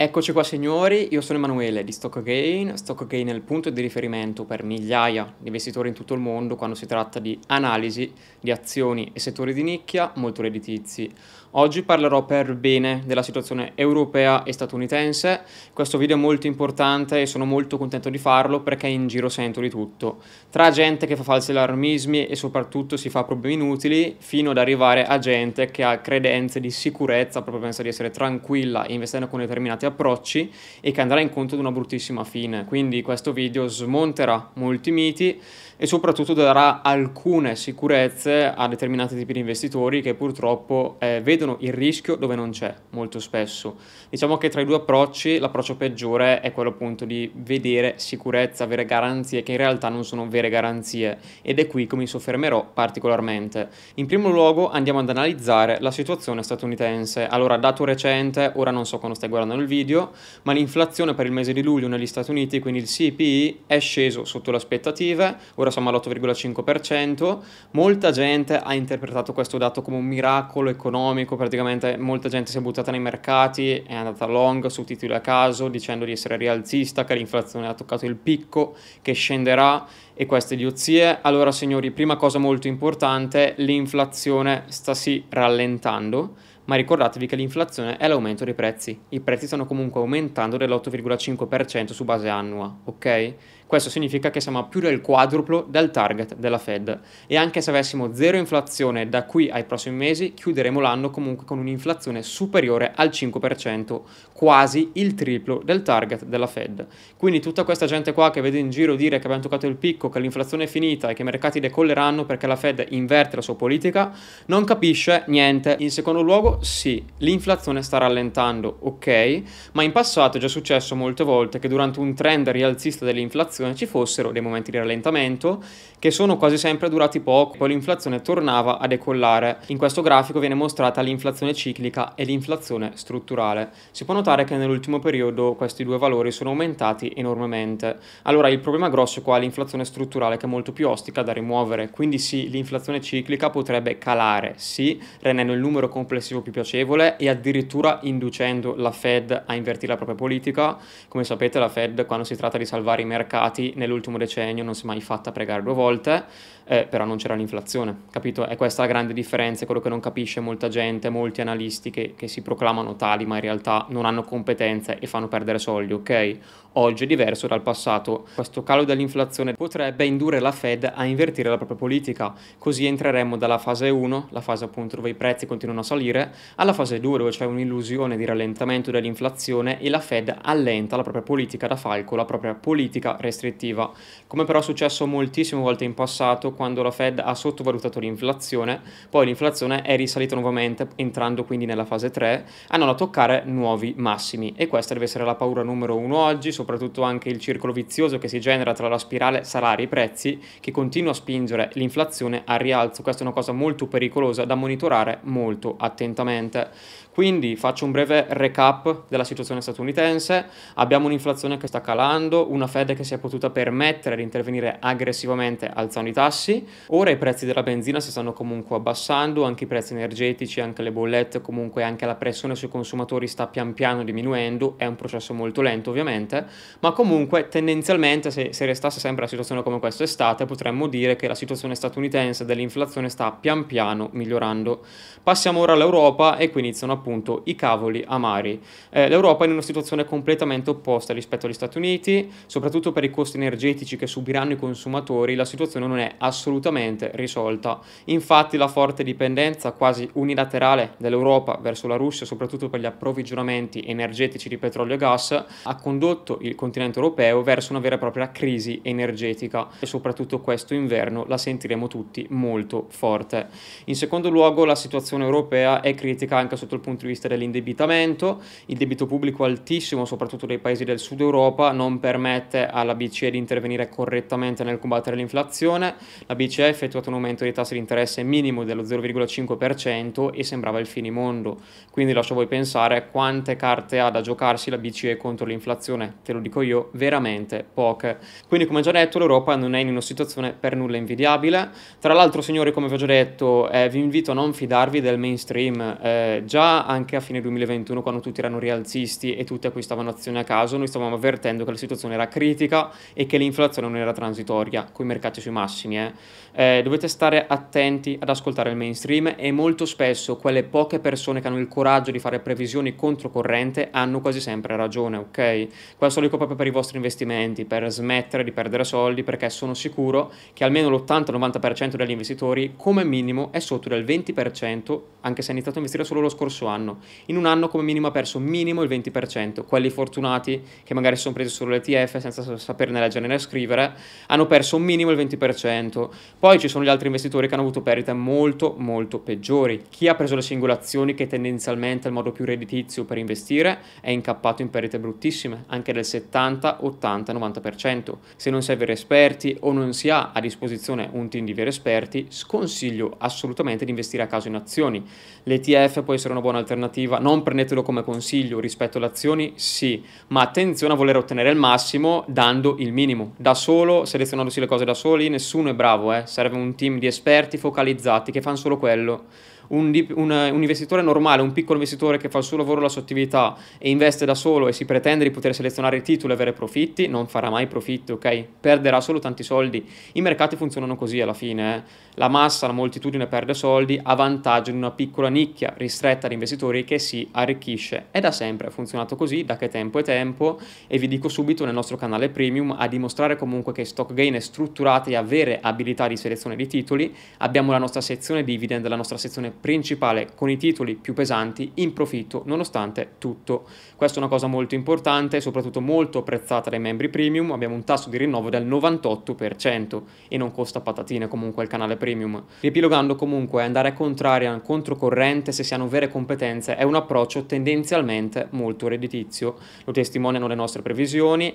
Eccoci qua signori, io sono Emanuele di Stock Gain. Stock Gain è il punto di riferimento per migliaia di investitori in tutto il mondo quando si tratta di analisi di azioni e settori di nicchia molto redditizi. Oggi parlerò per bene della situazione europea e statunitense. Questo video è molto importante e sono molto contento di farlo perché in giro sento di tutto. Tra gente che fa falsi allarmismi e soprattutto si fa problemi inutili, fino ad arrivare a gente che ha credenze di sicurezza, proprio pensa di essere tranquilla investendo con determinati approcci e che andrà incontro ad una bruttissima fine. Quindi questo video smonterà molti miti e soprattutto darà alcune sicurezze a determinati tipi di investitori che purtroppo eh, vedono il rischio dove non c'è molto spesso. Diciamo che tra i due approcci l'approccio peggiore è quello appunto di vedere sicurezza, avere garanzie che in realtà non sono vere garanzie ed è qui che mi soffermerò particolarmente. In primo luogo andiamo ad analizzare la situazione statunitense. Allora, dato recente, ora non so quando stai guardando il video, ma l'inflazione per il mese di luglio negli Stati Uniti, quindi il CPI, è sceso sotto le aspettative, ora siamo all'8,5%. Molta gente ha interpretato questo dato come un miracolo economico, praticamente molta gente si è buttata nei mercati, è andata long su titoli a caso dicendo di essere rialzista, che l'inflazione ha toccato il picco, che scenderà e queste idiozie. Allora signori, prima cosa molto importante, l'inflazione sta sì rallentando ma ricordatevi che l'inflazione è l'aumento dei prezzi. I prezzi stanno comunque aumentando dell'8,5% su base annua, ok? Questo significa che siamo a più del quadruplo del target della Fed e anche se avessimo zero inflazione da qui ai prossimi mesi, chiuderemo l'anno comunque con un'inflazione superiore al 5%, quasi il triplo del target della Fed. Quindi tutta questa gente qua che vede in giro dire che abbiamo toccato il picco, che l'inflazione è finita e che i mercati decolleranno perché la Fed inverte la sua politica, non capisce niente. In secondo luogo, sì, l'inflazione sta rallentando, ok, ma in passato è già successo molte volte che durante un trend rialzista dell'inflazione inflazione ci fossero dei momenti di rallentamento che sono quasi sempre durati poco, poi l'inflazione tornava a decollare. In questo grafico viene mostrata l'inflazione ciclica e l'inflazione strutturale. Si può notare che nell'ultimo periodo questi due valori sono aumentati enormemente. Allora il problema grosso qua è l'inflazione strutturale che è molto più ostica da rimuovere, quindi sì, l'inflazione ciclica potrebbe calare, sì, rendendo il numero complessivo più piacevole e addirittura inducendo la Fed a invertire la propria politica. Come sapete la Fed quando si tratta di salvare i mercati nell'ultimo decennio, non si è mai fatta pregare due volte, eh, però non c'era l'inflazione, capito? È questa la grande differenza, quello che non capisce molta gente, molti analisti che, che si proclamano tali, ma in realtà non hanno competenze e fanno perdere soldi, ok? Oggi è diverso dal passato. Questo calo dell'inflazione potrebbe indurre la Fed a invertire la propria politica, così entreremmo dalla fase 1, la fase appunto dove i prezzi continuano a salire, alla fase 2 dove c'è un'illusione di rallentamento dell'inflazione e la Fed allenta la propria politica da falco, la propria politica restrittiva. Come però è successo moltissime volte in passato quando la Fed ha sottovalutato l'inflazione, poi l'inflazione è risalita nuovamente entrando quindi nella fase 3, andando a toccare nuovi massimi e questa deve essere la paura numero uno oggi, soprattutto anche il circolo vizioso che si genera tra la spirale salari-prezzi che continua a spingere l'inflazione al rialzo. Questa è una cosa molto pericolosa da monitorare molto attentamente. Quindi faccio un breve recap della situazione statunitense. Abbiamo un'inflazione che sta calando, una Fed che si è potuta permettere di intervenire aggressivamente alzando i tassi. Ora i prezzi della benzina si stanno comunque abbassando, anche i prezzi energetici, anche le bollette, comunque anche la pressione sui consumatori sta pian piano diminuendo. È un processo molto lento ovviamente, ma comunque tendenzialmente se, se restasse sempre la situazione come questa estate potremmo dire che la situazione statunitense dell'inflazione sta pian piano migliorando. Passiamo ora all'Europa e qui iniziano appunto i cavoli amari. Eh, L'Europa è in una situazione completamente opposta rispetto agli Stati Uniti, soprattutto per i costi energetici che subiranno i consumatori, la situazione non è assolutamente risolta. Infatti la forte dipendenza quasi unilaterale dell'Europa verso la Russia, soprattutto per gli approvvigionamenti energetici di petrolio e gas, ha condotto il continente europeo verso una vera e propria crisi energetica e soprattutto questo inverno la sentiremo tutti molto forte. In secondo luogo la situazione europea è critica anche sotto il punto di vista dell'indebitamento, il debito pubblico altissimo, soprattutto dei paesi del sud Europa, non permette alla BCE di intervenire correttamente nel combattere l'inflazione. La BCE ha effettuato un aumento dei tassi di interesse minimo dello 0,5% e sembrava il finimondo. Quindi lascio a voi pensare quante carte ha da giocarsi la BCE contro l'inflazione. Te lo dico io, veramente poche. Quindi come già detto l'Europa non è in una situazione per nulla invidiabile. Tra l'altro signori come vi ho già detto eh, vi invito a non fidarvi del mainstream. Eh, già anche a fine 2021 quando tutti erano rialzisti e tutti acquistavano azioni a caso noi stavamo avvertendo che la situazione era critica e che l'inflazione non era transitoria con i mercati sui massimi. Eh. Eh, dovete stare attenti ad ascoltare il mainstream e molto spesso quelle poche persone che hanno il coraggio di fare previsioni controcorrente hanno quasi sempre ragione, ok? Questo lo dico proprio per i vostri investimenti, per smettere di perdere soldi perché sono sicuro che almeno l'80-90% degli investitori come minimo è sotto del 20%, anche se ha iniziato a investire solo lo scorso anno. In un anno come minimo ha perso minimo il 20%. Quelli fortunati che magari si sono presi solo l'ETF senza saperne leggere né scrivere hanno perso minimo il 20%. Poi ci sono gli altri investitori che hanno avuto perdite molto molto peggiori. Chi ha preso le singolazioni che tendenzialmente è il modo più redditizio per investire è incappato in perdite bruttissime, anche del 70, 80, 90%. Se non si è veri esperti o non si ha a disposizione un team di veri esperti, sconsiglio assolutamente di investire a caso in azioni. L'ETF può essere una buona alternativa, non prendetelo come consiglio rispetto alle azioni, sì, ma attenzione a voler ottenere il massimo dando il minimo. Da solo, selezionandosi le cose da soli, nessuno è bravo, eh? serve un team di esperti focalizzati che fanno solo quello un, un, un, investitore normale, un piccolo investitore che fa il suo lavoro, la sua attività e investe da solo e si pretende di poter selezionare i titoli e avere profitti, non farà mai profitti, ok? Perderà solo tanti soldi. I mercati funzionano così alla fine. Eh? La massa, la moltitudine perde soldi a vantaggio di una piccola nicchia ristretta di investitori che si arricchisce. È da sempre funzionato così, da che tempo è tempo, e vi dico subito nel nostro canale premium a dimostrare comunque che Stock Gain è strutturata e avere abilità di selezione di titoli. Abbiamo la nostra sezione dividend, la nostra sezione principale con i titoli più pesanti in profitto nonostante tutto. Questa è una cosa molto importante soprattutto molto apprezzata dai membri premium, abbiamo un tasso di rinnovo del 98% e non costa patatine comunque il canale premium. Riepilogando comunque andare contraria, controcorrente se si hanno vere competenze è un approccio tendenzialmente molto redditizio, lo testimoniano le nostre previsioni,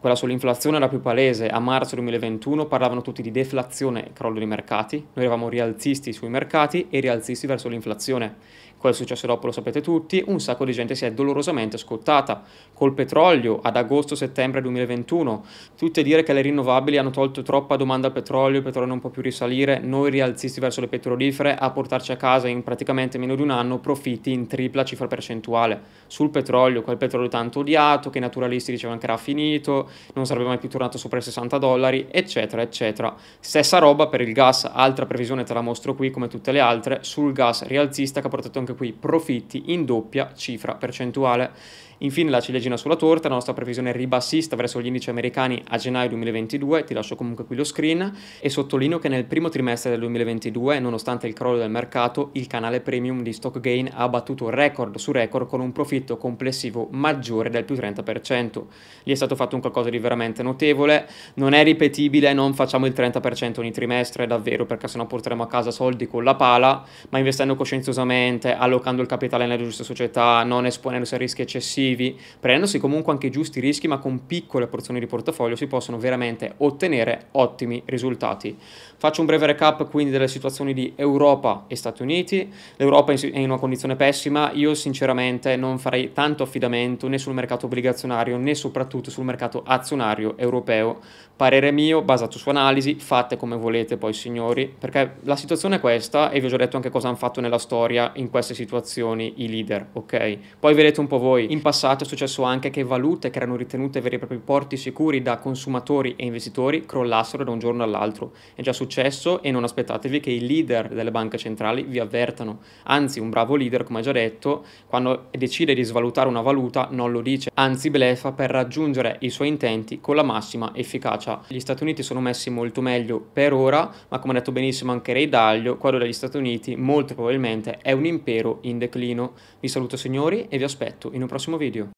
quella sull'inflazione era più palese, a marzo 2021 parlavano tutti di deflazione e crollo dei mercati, noi eravamo rialzisti sui mercati e rialzisti verso l'inflazione. Quello è successo dopo lo sapete tutti, un sacco di gente si è dolorosamente scottata. Col petrolio ad agosto-settembre 2021, tutti a dire che le rinnovabili hanno tolto troppa domanda al petrolio, il petrolio non può più risalire, noi rialzisti verso le petrolifere a portarci a casa in praticamente meno di un anno profitti in tripla cifra percentuale. Sul petrolio, quel petrolio tanto odiato, che i naturalisti dicevano che era finito, non sarebbe mai più tornato sopra i 60 dollari, eccetera, eccetera. Stessa roba per il gas, altra previsione te la mostro qui come tutte le altre, sul gas rialzista che ha portato anche qui profitti in doppia cifra percentuale. Infine la ciliegina sulla torta, la nostra previsione ribassista verso gli indici americani a gennaio 2022, ti lascio comunque qui lo screen, e sottolineo che nel primo trimestre del 2022, nonostante il crollo del mercato, il canale premium di Stock Gain ha battuto record su record con un profitto complessivo maggiore del più 30%. Gli è stato fatto un qualcosa di veramente notevole, non è ripetibile, non facciamo il 30% ogni trimestre, davvero, perché sennò porteremo a casa soldi con la pala, ma investendo coscienziosamente, allocando il capitale nelle giuste società, non esponendosi a rischi eccessivi, aggressivi, prendendosi comunque anche giusti rischi, ma con piccole porzioni di portafoglio si possono veramente ottenere ottimi risultati. Faccio un breve recap quindi delle situazioni di Europa e Stati Uniti. L'Europa è in una condizione pessima, io sinceramente non farei tanto affidamento né sul mercato obbligazionario né soprattutto sul mercato azionario europeo. Parere mio, basato su analisi, fate come volete poi signori, perché la situazione è questa e vi ho già detto anche cosa hanno fatto nella storia in queste situazioni i leader, ok? Poi vedete un po' voi, in passato passato è successo anche che valute che erano ritenute veri e propri porti sicuri da consumatori e investitori crollassero da un giorno all'altro. È già successo e non aspettatevi che i leader delle banche centrali vi avvertano. Anzi, un bravo leader, come già detto, quando decide di svalutare una valuta non lo dice, anzi blefa per raggiungere i suoi intenti con la massima efficacia. Gli Stati Uniti sono messi molto meglio per ora, ma come ha detto benissimo anche Ray Dalio, quello degli Stati Uniti molto probabilmente è un impero in declino. Vi saluto signori e vi aspetto in un prossimo video.